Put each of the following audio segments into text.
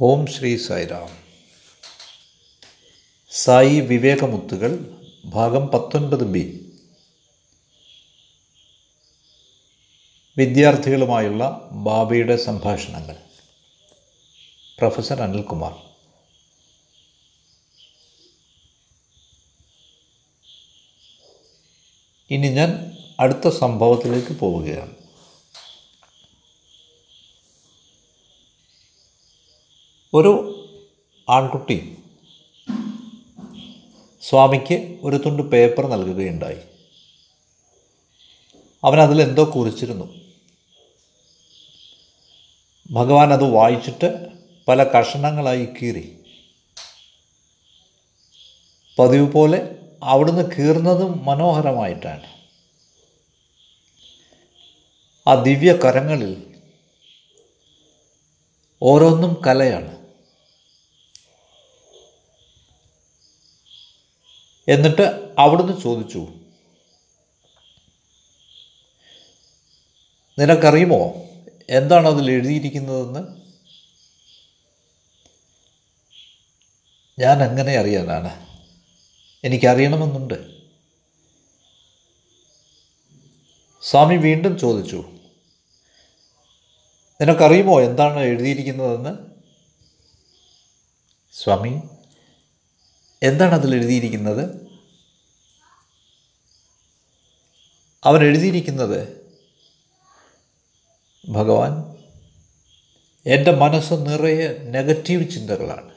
ഓം ശ്രീ സായിരാം സായി വിവേകമുത്തുകൾ ഭാഗം പത്തൊൻപത് ബി. വിദ്യാർത്ഥികളുമായുള്ള ബാബയുടെ സംഭാഷണങ്ങൾ. പ്രൊഫസർ അനിൽകുമാർ. ഇനി ഞാൻ അടുത്ത സംഭവത്തിലേക്ക് പോവുകയാണ്. ഒരു ആൺകുട്ടി സ്വാമിക്ക് ഒരു തുണ്ട് പേപ്പർ നൽകുകയുണ്ടായി. അവൻ അതിൽ എന്തോ കുറിച്ചിരുന്നു. ഭഗവാൻ അത് വായിച്ചിട്ട് പല കഷണങ്ങളായി കീറി. പതിവ് പോലെ അവിടുന്ന് കീറുന്നതും മനോഹരമായിട്ടാണ്. ആ ദിവ്യ കരങ്ങളിൽ ഓരോന്നും കലയാണ്. എന്നിട്ട് അവിടുന്ന് ചോദിച്ചു നിനക്കറിയുമോ എന്താണ് അതിൽ എഴുതിയിരിക്കുന്നതെന്ന്? ഞാൻ എങ്ങനെ അറിയാനാണ്. എനിക്കറിയണമെന്നുണ്ട്. സ്വാമി വീണ്ടും ചോദിച്ചു നിനക്കറിയുമോ എന്താണ് എഴുതിയിരിക്കുന്നതെന്ന്? സ്വാമി എന്താണ് അതിൽ എഴുതിയിരിക്കുന്നത്? അവൻ എഴുതിയിരിക്കുന്നത് ഭഗവാൻ എന്റെ മനസ്സ് നിറയെ നെഗറ്റീവ് ചിന്തകളാണ്.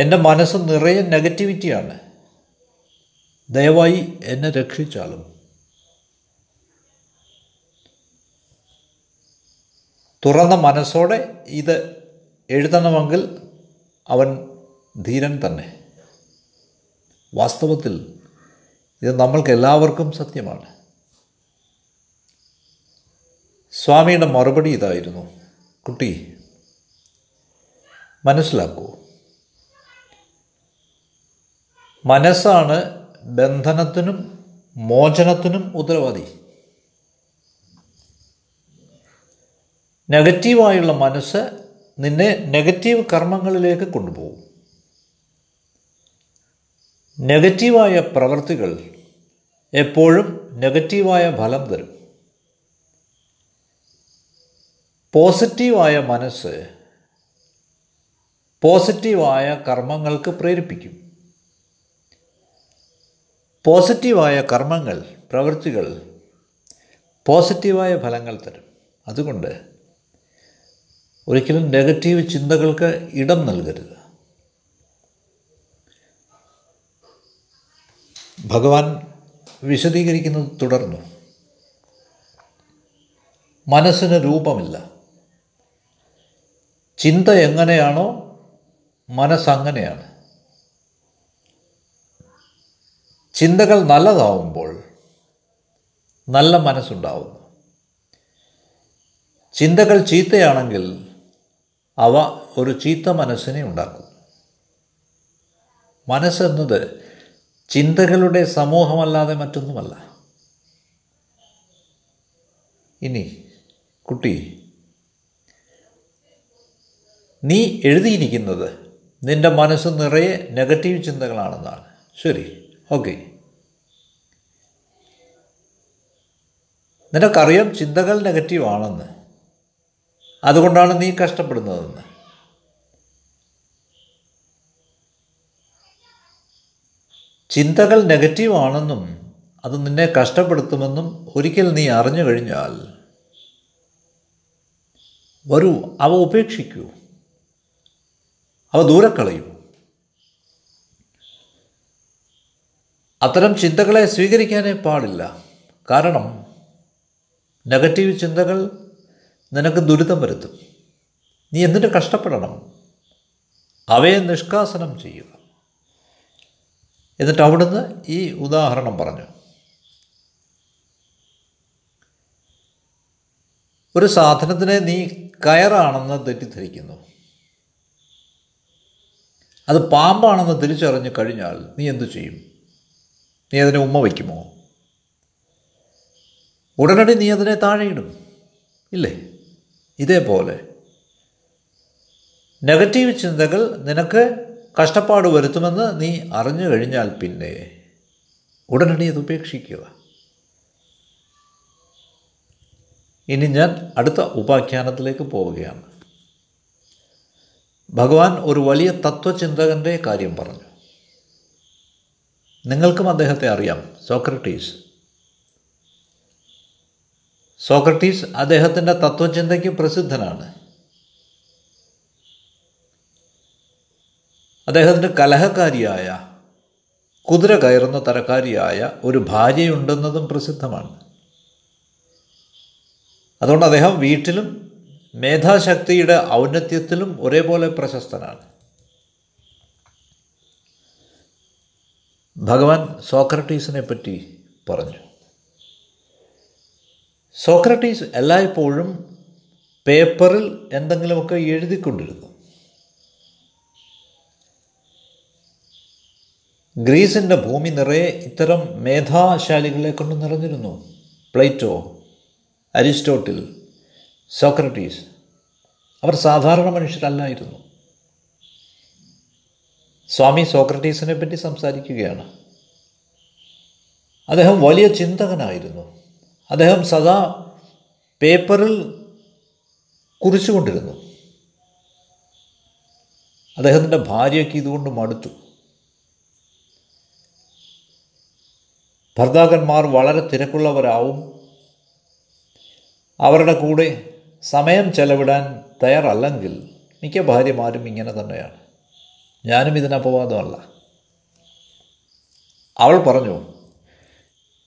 എന്റെ മനസ്സ് നിറയെ നെഗറ്റിവിറ്റിയാണ്. ദയവായി എന്നെ രക്ഷിച്ചാലും. തുറന്ന മനസ്സോടെ ഇത് എഴുതണമെങ്കിൽ അവൻ ധീരൻ തന്നെ. വാസ്തവത്തിൽ ഇത് നമ്മൾക്ക് എല്ലാവർക്കും സത്യമാണ്. സ്വാമിയുടെ മറുപടി ഇതായിരുന്നു. കുട്ടി മനസ്സിലാക്കൂ. മനസ്സാണ് ബന്ധനത്തിനും മോചനത്തിനും ഉത്തരവാദി. നെഗറ്റീവായുള്ള മനസ്സ് നിന്നെ നെഗറ്റീവ് കർമ്മങ്ങളിലേക്ക് കൊണ്ടുപോകും. നെഗറ്റീവായ പ്രവൃത്തികൾ എപ്പോഴും നെഗറ്റീവായ ഫലം തരും. പോസിറ്റീവായ മനസ്സ് പോസിറ്റീവായ കർമ്മങ്ങൾക്ക് പ്രേരിപ്പിക്കും. പോസിറ്റീവായ കർമ്മങ്ങൾ പ്രവൃത്തികൾ പോസിറ്റീവായ ഫലങ്ങൾ തരും. അതുകൊണ്ട് ഒരിക്കലും നെഗറ്റീവ് ചിന്തകൾക്ക് ഇടം നൽകരുത്. ഭഗവാൻ വിശദീകരിക്കുന്നത് തുടർന്നു. മനസ്സിന് രൂപമില്ല. ചിന്ത എങ്ങനെയാണോ മനസ്സങ്ങനെയാണ്. ചിന്തകൾ നല്ലതാവുമ്പോൾ നല്ല മനസ്സുണ്ടാവുന്നു. ചിന്തകൾ ചീത്തയാണെങ്കിൽ അവ ഒരു ചീത്ത മനസ്സിനെ ഉണ്ടാക്കും. മനസ്സെന്നത് ചിന്തകളുടെ സമൂഹമല്ലാതെ മറ്റൊന്നുമല്ല. ഇനി കുട്ടി നീ എഴുതിയിരിക്കുന്നത് നിന്റെ മനസ്സ് നിറയെ നെഗറ്റീവ് ചിന്തകളാണെന്നാണ്. ശരി ഓക്കെ. നിനക്കറിയാം ചിന്തകൾ നെഗറ്റീവ് ആണെന്ന് അതുകൊണ്ടാണ് നീ കഷ്ടപ്പെടുന്നതെന്ന് ചിന്തകൾ നെഗറ്റീവാണെന്നും അത് നിന്നെ കഷ്ടപ്പെടുത്തുമെന്നും ഒരിക്കൽ നീ അറിഞ്ഞു കഴിഞ്ഞാൽ വരൂ അവ ഉപേക്ഷിക്കൂ. അവ ദൂരെ കളയൂ അത്തരം ചിന്തകളെ സ്വീകരിക്കാനേ പാടില്ല. കാരണം നെഗറ്റീവ് ചിന്തകൾ നിനക്ക് ദുരിതം വരുത്തും. നീ എന്തിനു കഷ്ടപ്പെടണം. അവയെ നിഷ്കാസനം ചെയ്യുക. എന്നിട്ട് അവിടുന്ന് ഈ ഉദാഹരണം പറഞ്ഞു. ഒരു സാധനത്തിനെ നീ കയറാണെന്ന് തെറ്റിദ്ധരിക്കുന്നു. അത് പാമ്പാണെന്ന് തിരിച്ചറിഞ്ഞു കഴിഞ്ഞാൽ നീ എന്തു ചെയ്യും? നീ അതിനെ ഉമ്മ വയ്ക്കുമോ? ഉടനടി നീ അതിനെ താഴെയിടും ഇല്ലേ? ഇതേപോലെ. നെഗറ്റീവ് ചിന്തകൾ നിനക്ക് കഷ്ടപ്പാട് വരുത്തുമെന്ന് നീ അറിഞ്ഞു കഴിഞ്ഞാൽ പിന്നെ ഉടനടി അത് ഉപേക്ഷിക്കുക. ഇനി ഞാൻ അടുത്ത ഉപാഖ്യാനത്തിലേക്ക് പോവുകയാണ്. ഭഗവാൻ ഒരു വലിയ തത്വചിന്തകന്റെ കാര്യം പറഞ്ഞു. നിങ്ങൾക്കും അദ്ദേഹത്തെ അറിയാം സോക്രട്ടീസ്. സോക്രട്ടീസ് അദ്ദേഹത്തിന്റെ തത്വചിന്തയ്ക്ക് പ്രസിദ്ധനാണ്. അദ്ദേഹത്തിന്റെ കലഹക്കാരിയായ കുതിര കയറുന്ന തരക്കാരിയായ ഒരു ഭാര്യയുണ്ടെന്നതും പ്രസിദ്ധമാണ്. അതുകൊണ്ട് അദ്ദേഹം വീട്ടിലും മേധാശക്തിയുടെ ഔന്നത്യത്തിലും ഒരേപോലെ പ്രശസ്തനാണ്. ഭഗവാൻ സോക്രട്ടീസിനെ പറ്റി പറഞ്ഞു. സോക്രട്ടീസ് എല്ലായ്പ്പോഴും പേപ്പറിൽ എന്തെങ്കിലുമൊക്കെ എഴുതിക്കൊണ്ടിരുന്നു. ഗ്രീസിന്റെ ഭൂമി നിറയെ ഇത്തരം മേധാശാലികളെ കൊണ്ട് നിറഞ്ഞിരുന്നു. പ്ലേറ്റോ അരിസ്റ്റോട്ടിൽ സോക്രട്ടീസ് അവർ സാധാരണ മനുഷ്യരല്ലായിരുന്നു. സ്വാമി സോക്രട്ടീസിനെ പറ്റി സംസാരിക്കുകയാണ്. അദ്ദേഹം വലിയ ചിന്തകനായിരുന്നു. അദ്ദേഹം സദാ പേപ്പറിൽ കുറിച്ചുകൊണ്ടിരുന്നു. അദ്ദേഹത്തിന്റെ ഭാര്യയ്ക്ക് ഇതുകൊണ്ട് മടുത്തു. ഭർത്താക്കന്മാർ വളരെ തിരക്കുള്ളവരാവും. അവരുടെ കൂടെ സമയം ചെലവിടാൻ തയ്യാറല്ലെങ്കിൽ മിക്ക ഭാര്യമാരും ഇങ്ങനെ തന്നെയാണ്. ഞാനും ഇതിനപവാദമല്ല. അവൾ പറഞ്ഞു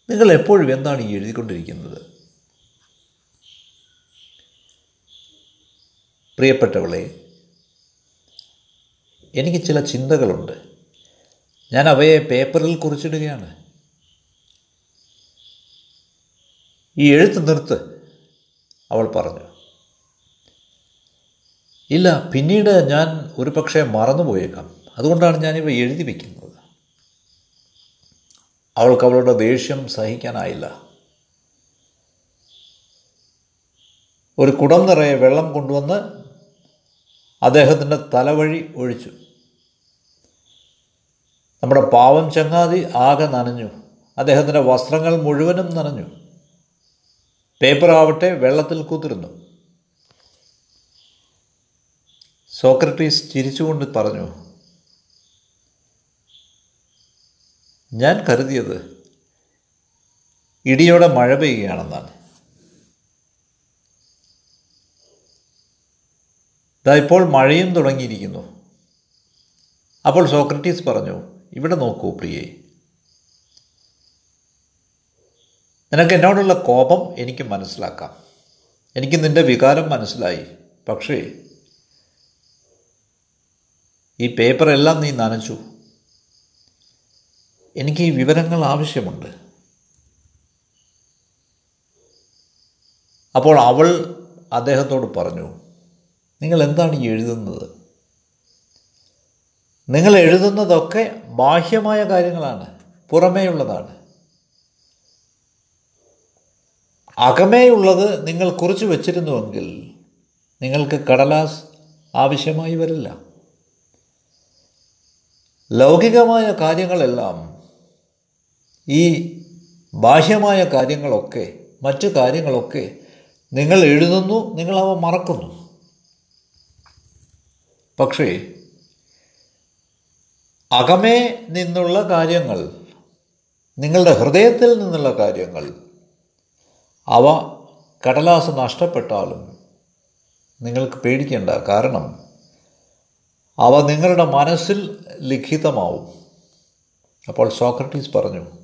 നിങ്ങൾ എപ്പോഴും എന്താണ് ഈ എഴുതിക്കൊണ്ടിരിക്കുന്നത്? പ്രിയപ്പെട്ടവളെ എനിക്ക് ചില ചിന്തകളുണ്ട്. ഞാൻ അവയെ പേപ്പറിൽ കുറിച്ചിടുകയാണ്. ഈ എഴുത്ത് നിർത്ത് അവൾ പറഞ്ഞു. ഇല്ല പിന്നീട് ഞാൻ ഒരു പക്ഷേ മറന്നുപോയേക്കാം. അതുകൊണ്ടാണ് ഞാനിവ എഴുതി വയ്ക്കുന്നത് അവൾക്ക് അവളുടെ ദേഷ്യം സഹിക്കാനായില്ല. ഒരു കുടം നിറയെ വെള്ളം കൊണ്ടുവന്ന് അദ്ദേഹത്തിന്റെ തലവഴി ഒഴിച്ചു. നമ്മുടെ പാവം ചങ്ങാതി ആകെ നനഞ്ഞു. അദ്ദേഹത്തിന്റെ വസ്ത്രങ്ങൾ മുഴുവനും നനഞ്ഞു. പേപ്പറാവട്ടെ വെള്ളത്തിൽ കുതിർന്നു. സോക്രട്ടീസ് ചിരിച്ചുകൊണ്ട് പറഞ്ഞു ഞാൻ കരുതിയത് ഇടിയോടെ മഴ പെയ്യുകയാണെന്നാണ്. ഇതാ ഇപ്പോൾ മഴയും തുടങ്ങിയിരിക്കുന്നു. അപ്പോൾ സോക്രട്ടീസ് പറഞ്ഞു ഇവിടെ നോക്കൂ പ്രിയേ. നിനക്ക് എന്നോടുള്ള കോപം എനിക്ക് മനസ്സിലാക്കാം. എനിക്ക് നിന്റെ വികാരം മനസ്സിലായി. പക്ഷേ ഈ പേപ്പറെല്ലാം നീ നനച്ചു. എനിക്ക് ഈ വിവരങ്ങൾ ആവശ്യമുണ്ട്. അപ്പോൾ അവൾ അദ്ദേഹത്തോട് പറഞ്ഞു നിങ്ങൾ എന്താണ് ഈ എഴുതുന്നത്? നിങ്ങൾ എഴുതുന്നതൊക്കെ ബാഹ്യമായ കാര്യങ്ങളാണ് പുറമേയുള്ളതാണ്. അകമേയുള്ളത് നിങ്ങൾ കുറിച്ച് വച്ചിരുന്നുവെങ്കിൽ നിങ്ങൾക്ക് കടലാസ് ആവശ്യമായി വരില്ല. ലൗകികമായ കാര്യങ്ങളെല്ലാം ഈ ബാഹ്യമായ കാര്യങ്ങളൊക്കെ മറ്റു കാര്യങ്ങളൊക്കെ നിങ്ങൾ എഴുതുന്നു നിങ്ങളവ മറക്കുന്നു. പക്ഷേ അകമേ നിന്നുള്ള കാര്യങ്ങൾ നിങ്ങളുടെ ഹൃദയത്തിൽ നിന്നുള്ള കാര്യങ്ങൾ അവ കടലാസ് നഷ്ടപ്പെട്ടാലും നിങ്ങൾക്ക് പേടിക്കേണ്ട കാരണം അവ നിങ്ങളുടെ മനസ്സിൽ ലിഖിതമാവും. അപ്പോൾ സോക്രട്ടീസ് പറഞ്ഞു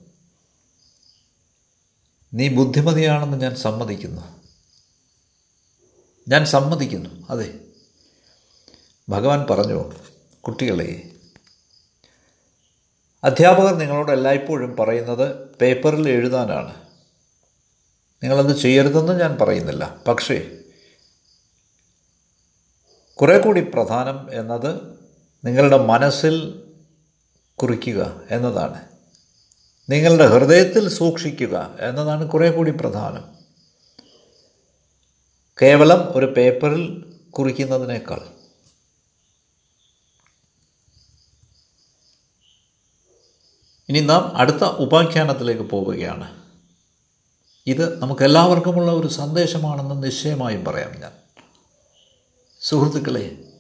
നീ ബുദ്ധിമതിയാണെന്ന് ഞാൻ സമ്മതിക്കുന്നു. ഞാൻ സമ്മതിക്കുന്നു. അതെ. ഭഗവാൻ പറഞ്ഞു കുട്ടികളെ അധ്യാപകർ നിങ്ങളോട് എല്ലായ്പ്പോഴും പറയുന്നത് പേപ്പറിൽ എഴുതാനാണ്. നിങ്ങളത് ചെയ്യരുതെന്ന് ഞാൻ പറയുന്നില്ല. പക്ഷേ കുറേ കൂടി പ്രധാനം എന്നത് നിങ്ങളുടെ മനസ്സിൽ കുറിക്കുക എന്നതാണ്. നിങ്ങളുടെ ഹൃദയത്തിൽ സൂക്ഷിക്കുക എന്നതാണ് കുറേ കൂടി പ്രധാനം. കേവലം ഒരു പേപ്പറിൽ കുറിക്കുന്നതിനേക്കാൾ. ഇനി നാം അടുത്ത ഉപാഖ്യാനത്തിലേക്ക് പോവുകയാണ്. ഇത് നമുക്കെല്ലാവർക്കുമുള്ള ഒരു സന്ദേശമാണെന്ന് നിശ്ചയമായും പറയാം ഞാൻ. സുഹൃത്തുക്കളെ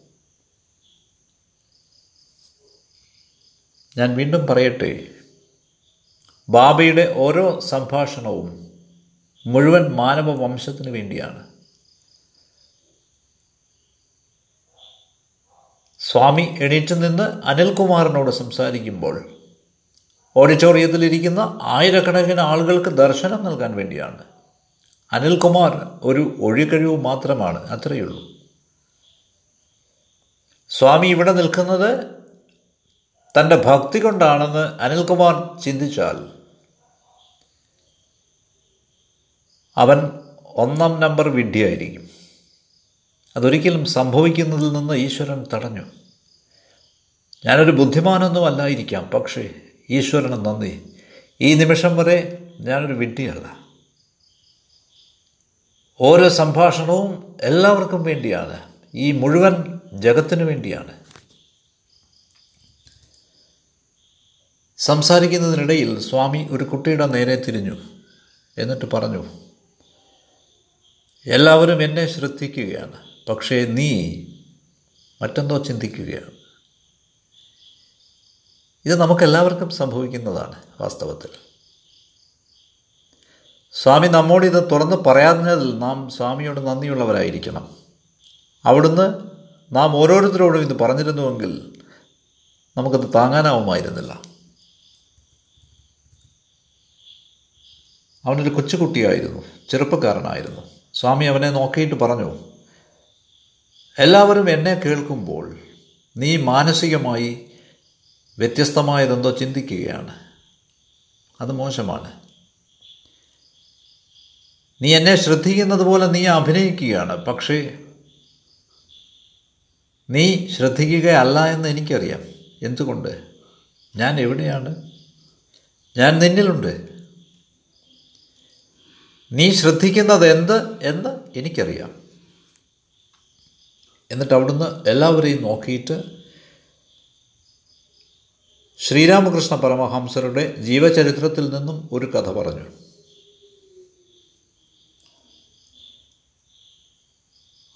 ഞാൻ വീണ്ടും പറയട്ടെ ബാബയുടെ ഓരോ സംഭാഷണവും മുഴുവൻ മാനവ വംശത്തിന് വേണ്ടിയാണ്. സ്വാമി എണീറ്റ് നിന്ന് അനിൽകുമാറിനോട് സംസാരിക്കുമ്പോൾ ഓഡിറ്റോറിയത്തിലിരിക്കുന്ന ആയിരക്കണക്കിന് ആളുകൾക്ക് ദർശനം നൽകാൻ വേണ്ടിയാണ്. അനിൽകുമാർ ഒരു ഒഴികഴിവ് മാത്രമാണ് അത്രയുള്ളൂ. സ്വാമി ഇവിടെ നിൽക്കുന്നത് തന്റെ ഭക്തി കൊണ്ടാണെന്ന് അനിൽകുമാർ ചിന്തിച്ചാൽ അവൻ ഒന്നാം നമ്പർ വിഡ്ഢിയായിരിക്കും. അതൊരിക്കലും സംഭവിക്കുന്നതിൽ നിന്ന് ഈശ്വരൻ തടഞ്ഞു. ഞാനൊരു ബുദ്ധിമാനൊന്നും അല്ലായിരിക്കാം പക്ഷേ ഈശ്വരന് നന്ദി. ഈ നിമിഷം വരെ ഞാനൊരു വിഡ്ഢിയല്ല. ഓരോ സംഭാഷണവും എല്ലാവർക്കും വേണ്ടിയാണ്. ഈ മുഴുവൻ ജഗത്തിനു വേണ്ടിയാണ്. സംസാരിക്കുന്നതിനിടയിൽ സ്വാമി ഒരു കുട്ടിയുടെ നേരെ തിരിഞ്ഞു. എന്നിട്ട് പറഞ്ഞു എല്ലാവരും എന്നെ ശ്രദ്ധിക്കുകയാണ്. പക്ഷേ നീ മറ്റെന്തോ ചിന്തിക്കുകയാണ്. ഇത് നമുക്കെല്ലാവർക്കും സംഭവിക്കുന്നതാണ് വാസ്തവത്തിൽ. സ്വാമി നമ്മോട് ഇത് തുറന്ന് പറയാഞ്ഞതിൽ നാം സ്വാമിയോട് നന്ദിയുള്ളവരായിരിക്കണം. അവിടുന്ന് നാം ഓരോരുത്തരോടും ഇത് പറഞ്ഞിരുന്നുവെങ്കിൽ നമുക്കത് താങ്ങാനാവുമായിരുന്നില്ല. അവനൊരു കൊച്ചുകുട്ടിയായിരുന്നു ചെറുപ്പക്കാരനായിരുന്നു. സ്വാമി അവനെ നോക്കിയിട്ട് പറഞ്ഞു എല്ലാവരും എന്നെ കേൾക്കുമ്പോൾ നീ മാനസികമായി വ്യത്യസ്തമായതെന്തോ ചിന്തിക്കുകയാണ്. അത് മോശമാണ്. നീ എന്നെ ശ്രദ്ധിക്കുന്നത് പോലെ നീ അഭിനയിക്കുകയാണ്. പക്ഷേ നീ ശ്രദ്ധിക്കുകയല്ല എന്ന് എനിക്കറിയാം. എന്തുകൊണ്ട്? ഞാൻ എവിടെയാണ്? ഞാൻ നിന്നിലുണ്ട്. നീ ശ്രദ്ധിക്കുന്നത് എന്ത് എന്ന് എനിക്കറിയാം. എന്നിട്ട് അവിടുന്ന് എല്ലാവരെയും നോക്കിയിട്ട് ശ്രീരാമകൃഷ്ണ പരമഹംസരുടെ ജീവചരിത്രത്തിൽ നിന്നും ഒരു കഥ പറഞ്ഞു.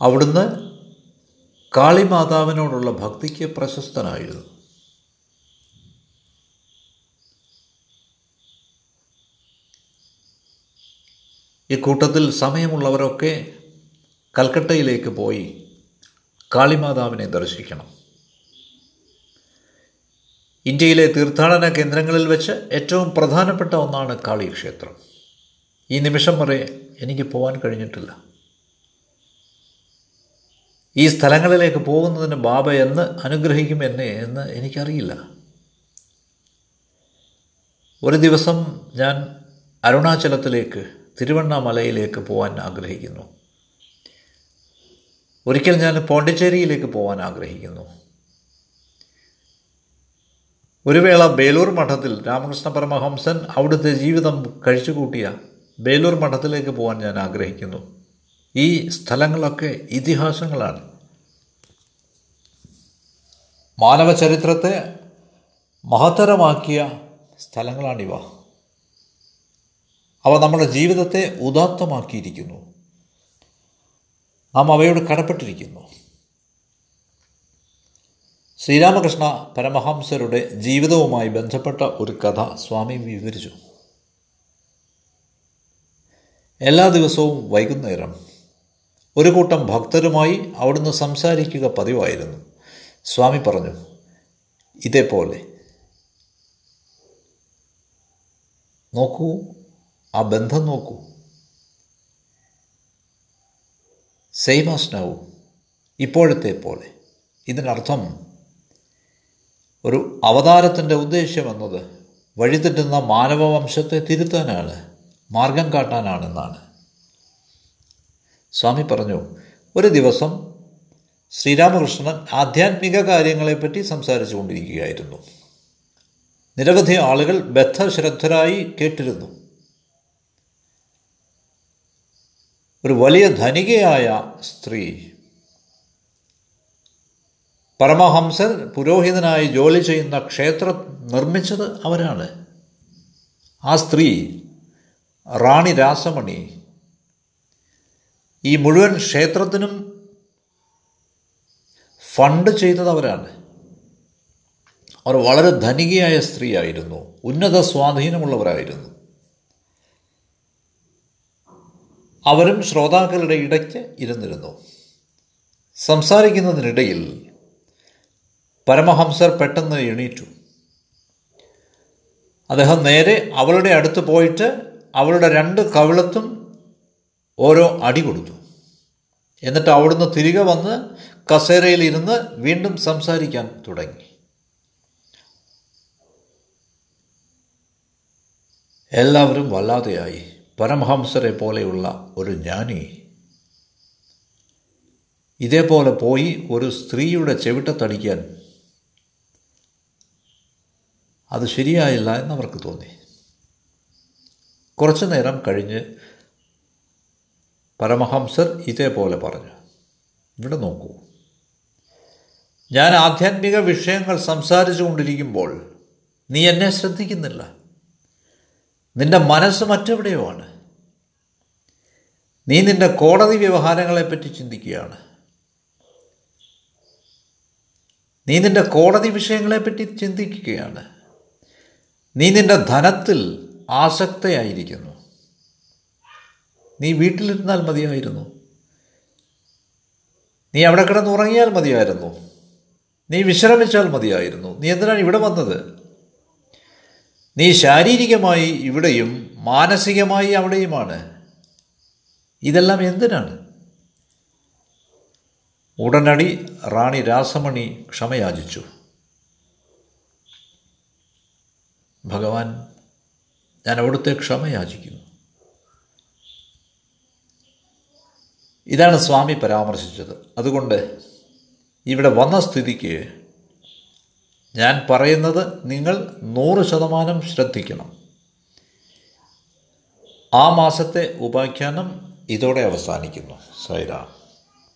അവിടുന്ന് കാളിമാതാവിനോടുള്ള ഭക്തിക്ക് പ്രശസ്തനായിരുന്നു. ഈ കൂട്ടത്തിൽ സമയമുള്ളവരൊക്കെ കൽക്കട്ടയിലേക്ക് പോയി കാളിമാതാവിനെ ദർശിക്കണം. ഇന്ത്യയിലെ തീർത്ഥാടന കേന്ദ്രങ്ങളിൽ വെച്ച് ഏറ്റവും പ്രധാനപ്പെട്ട ഒന്നാണ് കാളി ക്ഷേത്രം ഈ നിമിഷം വരെ എനിക്ക് പോകാൻ കഴിഞ്ഞിട്ടില്ല. ഈ സ്ഥലങ്ങളിലേക്ക് പോകുന്നതിന് ബാബ എന്ന് അനുഗ്രഹിക്കും എന്നെ എന്ന് എനിക്കറിയില്ല. ഒരു ദിവസം ഞാൻ അരുണാചലത്തിലേക്ക് തിരുവണ്ണാമലയിലേക്ക് പോകാൻ ആഗ്രഹിക്കുന്നു. ഒരിക്കൽ ഞാൻ പോണ്ടിച്ചേരിയിലേക്ക് പോകാൻ ആഗ്രഹിക്കുന്നു. ഒരു വേള ബേലൂർ മഠത്തിൽ രാമകൃഷ്ണ പരമഹംസൻ അവിടുത്തെ ജീവിതം കഴിച്ചുകൂട്ടിയ ബേലൂർ മഠത്തിലേക്ക് പോകാൻ ഞാൻ ആഗ്രഹിക്കുന്നു. ഈ സ്ഥലങ്ങളൊക്കെ ഇതിഹാസങ്ങളാണ്. മാനവ ചരിത്രത്തെ മഹത്തരമാക്കിയ സ്ഥലങ്ങളാണിവ. അവ നമ്മുടെ ജീവിതത്തെ ഉദാത്തമാക്കിയിരിക്കുന്നു. നാം അവയോട് കടപ്പെട്ടിരിക്കുന്നു. ശ്രീരാമകൃഷ്ണ പരമഹംസരുടെ ജീവിതവുമായി ബന്ധപ്പെട്ട ഒരു കഥ സ്വാമി വിവരിച്ചു. എല്ലാ ദിവസവും വൈകുന്നേരം ഒരു കൂട്ടം ഭക്തരുമായി അവിടുന്ന് സംസാരിക്കുക പതിവായിരുന്നു. സ്വാമി പറഞ്ഞു ഇതേപോലെ. നോക്കൂ ആ ബന്ധം നോക്കൂ. സെയിം ആസ് നൗ ഇപ്പോഴത്തെ പോലെ. ഇതിനർത്ഥം ഒരു അവതാരത്തിന്റെ ഉദ്ദേശ്യം എന്നത് വഴിതെറ്റുന്ന മാനവവംശത്തെ തിരുത്താനാണ് മാർഗം കാട്ടാനാണെന്നാണ്. സ്വാമി പറഞ്ഞു ഒരു ദിവസം ശ്രീരാമകൃഷ്ണൻ ആധ്യാത്മിക കാര്യങ്ങളെപ്പറ്റി സംസാരിച്ചു കൊണ്ടിരിക്കുകയായിരുന്നു നിരവധി ആളുകൾ ബദ്ധശ്രദ്ധരായി കേട്ടിരുന്നു. ഒരു വലിയ ധനികയായ സ്ത്രീ. പരമഹംസൻ പുരോഹിതനായി ജോലി ചെയ്യുന്ന ക്ഷേത്രം നിർമ്മിച്ചത് അവരാണ്. ആ സ്ത്രീ റാണി രാസമണി ഈ മുഴുവൻ ക്ഷേത്രത്തിനും ഫണ്ട് ചെയ്തത് അവരാണ്. അവർ വളരെ ധനികയായ സ്ത്രീയായിരുന്നു. ഉന്നത സ്വാധീനമുള്ളവരായിരുന്നു. അവരും ശ്രോതാക്കളുടെ ഇടയ്ക്ക് ഇരുന്നിരുന്നു. സംസാരിക്കുന്നതിനിടയിൽ പരമഹംസർ പെട്ടെന്ന് എണീറ്റു. അദ്ദേഹം നേരെ അവളുടെ അടുത്ത് പോയിട്ട് അവളുടെ രണ്ട് കവിളത്തും ഓരോ അടി കൊടുത്തു. എന്നിട്ട് അവിടുന്ന് തിരികെ വന്ന് കസേരയിൽ ഇരുന്ന് വീണ്ടും സംസാരിക്കാൻ തുടങ്ങി. എല്ലാവരും വല്ലാതെയായി. പരമഹംസരെ പോലെയുള്ള ഒരു ജ്ഞാനി ഇതേപോലെ പോയി ഒരു സ്ത്രീയുടെ ചെവിട്ടത്തടിക്കാൻ അത് ശരിയായില്ല എന്നവർക്ക് തോന്നി. കുറച്ചു നേരം കഴിഞ്ഞ് പരമഹംസർ ഇതേപോലെ പറഞ്ഞു. ഇവിടെ നോക്കൂ. ഞാൻ ആധ്യാത്മിക വിഷയങ്ങൾ സംസാരിച്ചു കൊണ്ടിരിക്കുമ്പോൾ നീ എന്നെ ശ്രദ്ധിക്കുന്നില്ല. നിന്റെ മനസ്സ് മറ്റെവിടെയോ ആണ് നീ നിന്റെ കോടതി വ്യവഹാരങ്ങളെപ്പറ്റി ചിന്തിക്കുകയാണ്. നീ നിന്റെ കോടതി വിഷയങ്ങളെപ്പറ്റി ചിന്തിക്കുകയാണ്. നീ നിന്റെ ധനത്തിൽ ആസക്തയായിരിക്കുന്നു. നീ വീട്ടിലിരുന്നാൽ മതിയായിരുന്നു. നീ അവിടെ കിടന്ന് ഉറങ്ങിയാൽ മതിയായിരുന്നു. നീ വിശ്രമിച്ചാൽ മതിയായിരുന്നു. നീ എന്തിനാണ് ഇവിടെ വന്നത്? നീ ശാരീരികമായി ഇവിടെയും മാനസികമായി അവിടെയുമാണ്. ഇതെല്ലാം എന്തിനാണ്? ഉടനടി റാണി രാസമണി ക്ഷമയാചിച്ചു. ഭഗവാൻ ഞാൻ അവിടുത്തെ ക്ഷമയാചിക്കുന്നു. ഇതാണ് സ്വാമി പരാമർശിച്ചത്. അതുകൊണ്ട് ഇവിടെ വന്ന സ്ഥിതിക്ക് ഞാൻ പറയുന്നത് നിങ്ങൾ നൂറ് ശതമാനം ശ്രദ്ധിക്കണം. ആ മാസത്തെ ഉപാഖ്യാനം ഇതോടെ അവസാനിക്കുന്നു. സൈറാം.